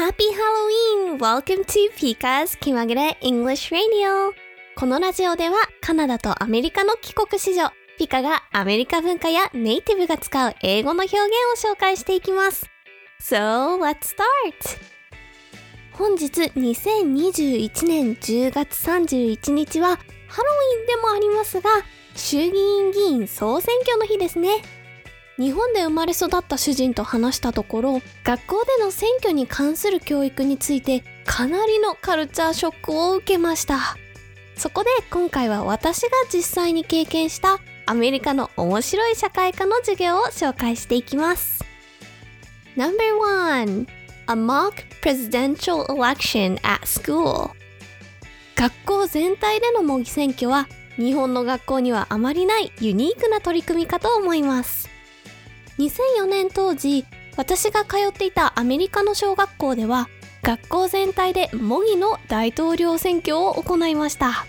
Happy Halloween! Welcome to Pika's 気まぐれ English Radio! このラジオではカナダとアメリカの帰国子女、ピカがアメリカ文化やネイティブが使う英語の表現を紹介していきます。So, let's start! 本日2021年10月31日はハロウィンでもありますが、衆議院議員総選挙の日ですね。日本で生まれ育った主人と話したところ学校での選挙に関する教育についてかなりのカルチャーショックを受けました。そこで今回は私が実際に経験したアメリカの面白い社会科の授業を紹介していきます。No.1 A mock presidential election at school. 学校全体での模擬選挙は日本の学校にはあまりないユニークな取り組みかと思います。2004年当時私が通っていたアメリカの小学校では学校全体で模擬の大統領選挙を行いました。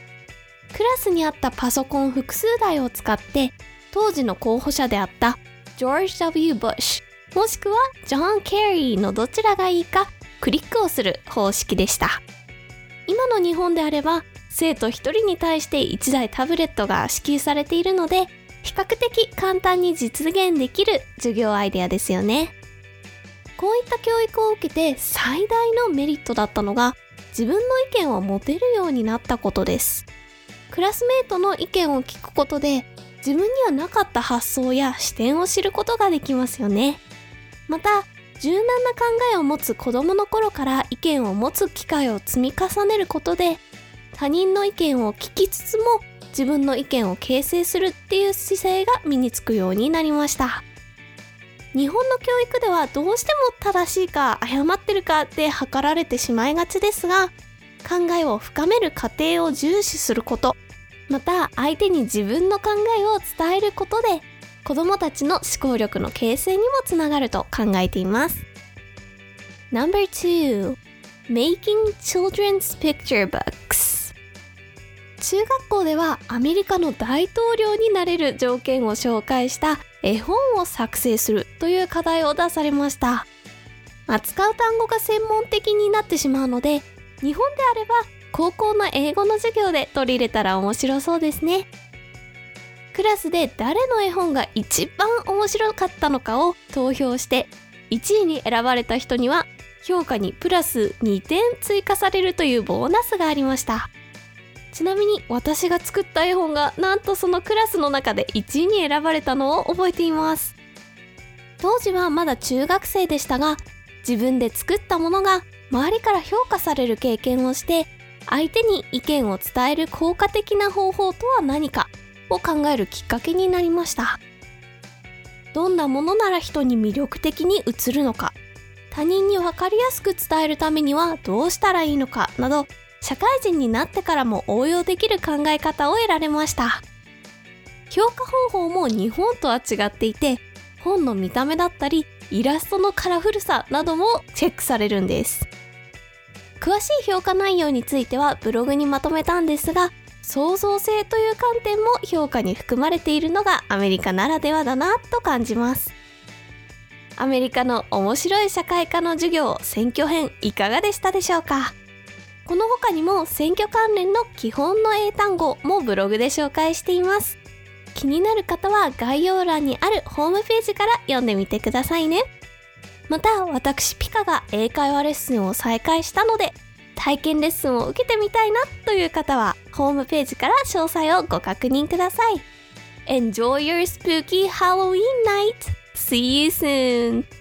クラスにあったパソコン複数台を使って当時の候補者であったジョージ・ W・ ブッシュもしくはジョン・ケリーのどちらがいいかクリックをする方式でした。今の日本であれば生徒1人に対して1台タブレットが支給されているので比較的簡単に実現できる授業アイデアですよね。こういった教育を受けて最大のメリットだったのが自分の意見を持てるようになったことです。クラスメートの意見を聞くことで自分にはなかった発想や視点を知ることができますよね。また柔軟な考えを持つ子供の頃から意見を持つ機会を積み重ねることで他人の意見を聞きつつも自分の意見を形成するっていう姿勢が身につくようになりました。日本の教育ではどうしても正しいか誤ってるかって測られてしまいがちですが考えを深める過程を重視することまた相手に自分の考えを伝えることで子どもたちの思考力の形成にもつながると考えています。No.2 Making Children's Picture Book 中学校ではアメリカの大統領になれる条件を紹介した絵本を作成するという課題を出されました。扱う単語が専門的になってしまうので日本であれば高校の英語の授業で取り入れたら面白そうですね。クラスで誰の絵本が一番面白かったのかを投票して1位に選ばれた人には評価にプラス2点追加されるというボーナスがありました。ちなみに私が作った絵本がなんとそのクラスの中で1位に選ばれたのを覚えています。当時はまだ中学生でしたが自分で作ったものが周りから評価される経験をして相手に意見を伝える効果的な方法とは何かを考えるきっかけになりました。どんなものなら人に魅力的に映るのか他人に分かりやすく伝えるためにはどうしたらいいのかなど社会人になってからも応用できる考え方を得られました。評価方法も日本とは違っていて本の見た目だったりイラストのカラフルさなどもチェックされるんです。詳しい評価内容についてはブログにまとめたんですが創造性という観点も評価に含まれているのがアメリカならではだなと感じます。アメリカの面白い社会科の授業選挙編いかがでしたでしょうか？この他にも選挙関連の基本の英単語もブログで紹介しています気になる方は概要欄にあるホームページから読んでみてくださいねまた私ピカが英会話レッスンを再開したので体験レッスンを受けてみたいなという方はホームページから詳細をご確認ください Enjoy your spooky Halloween night! See you soon!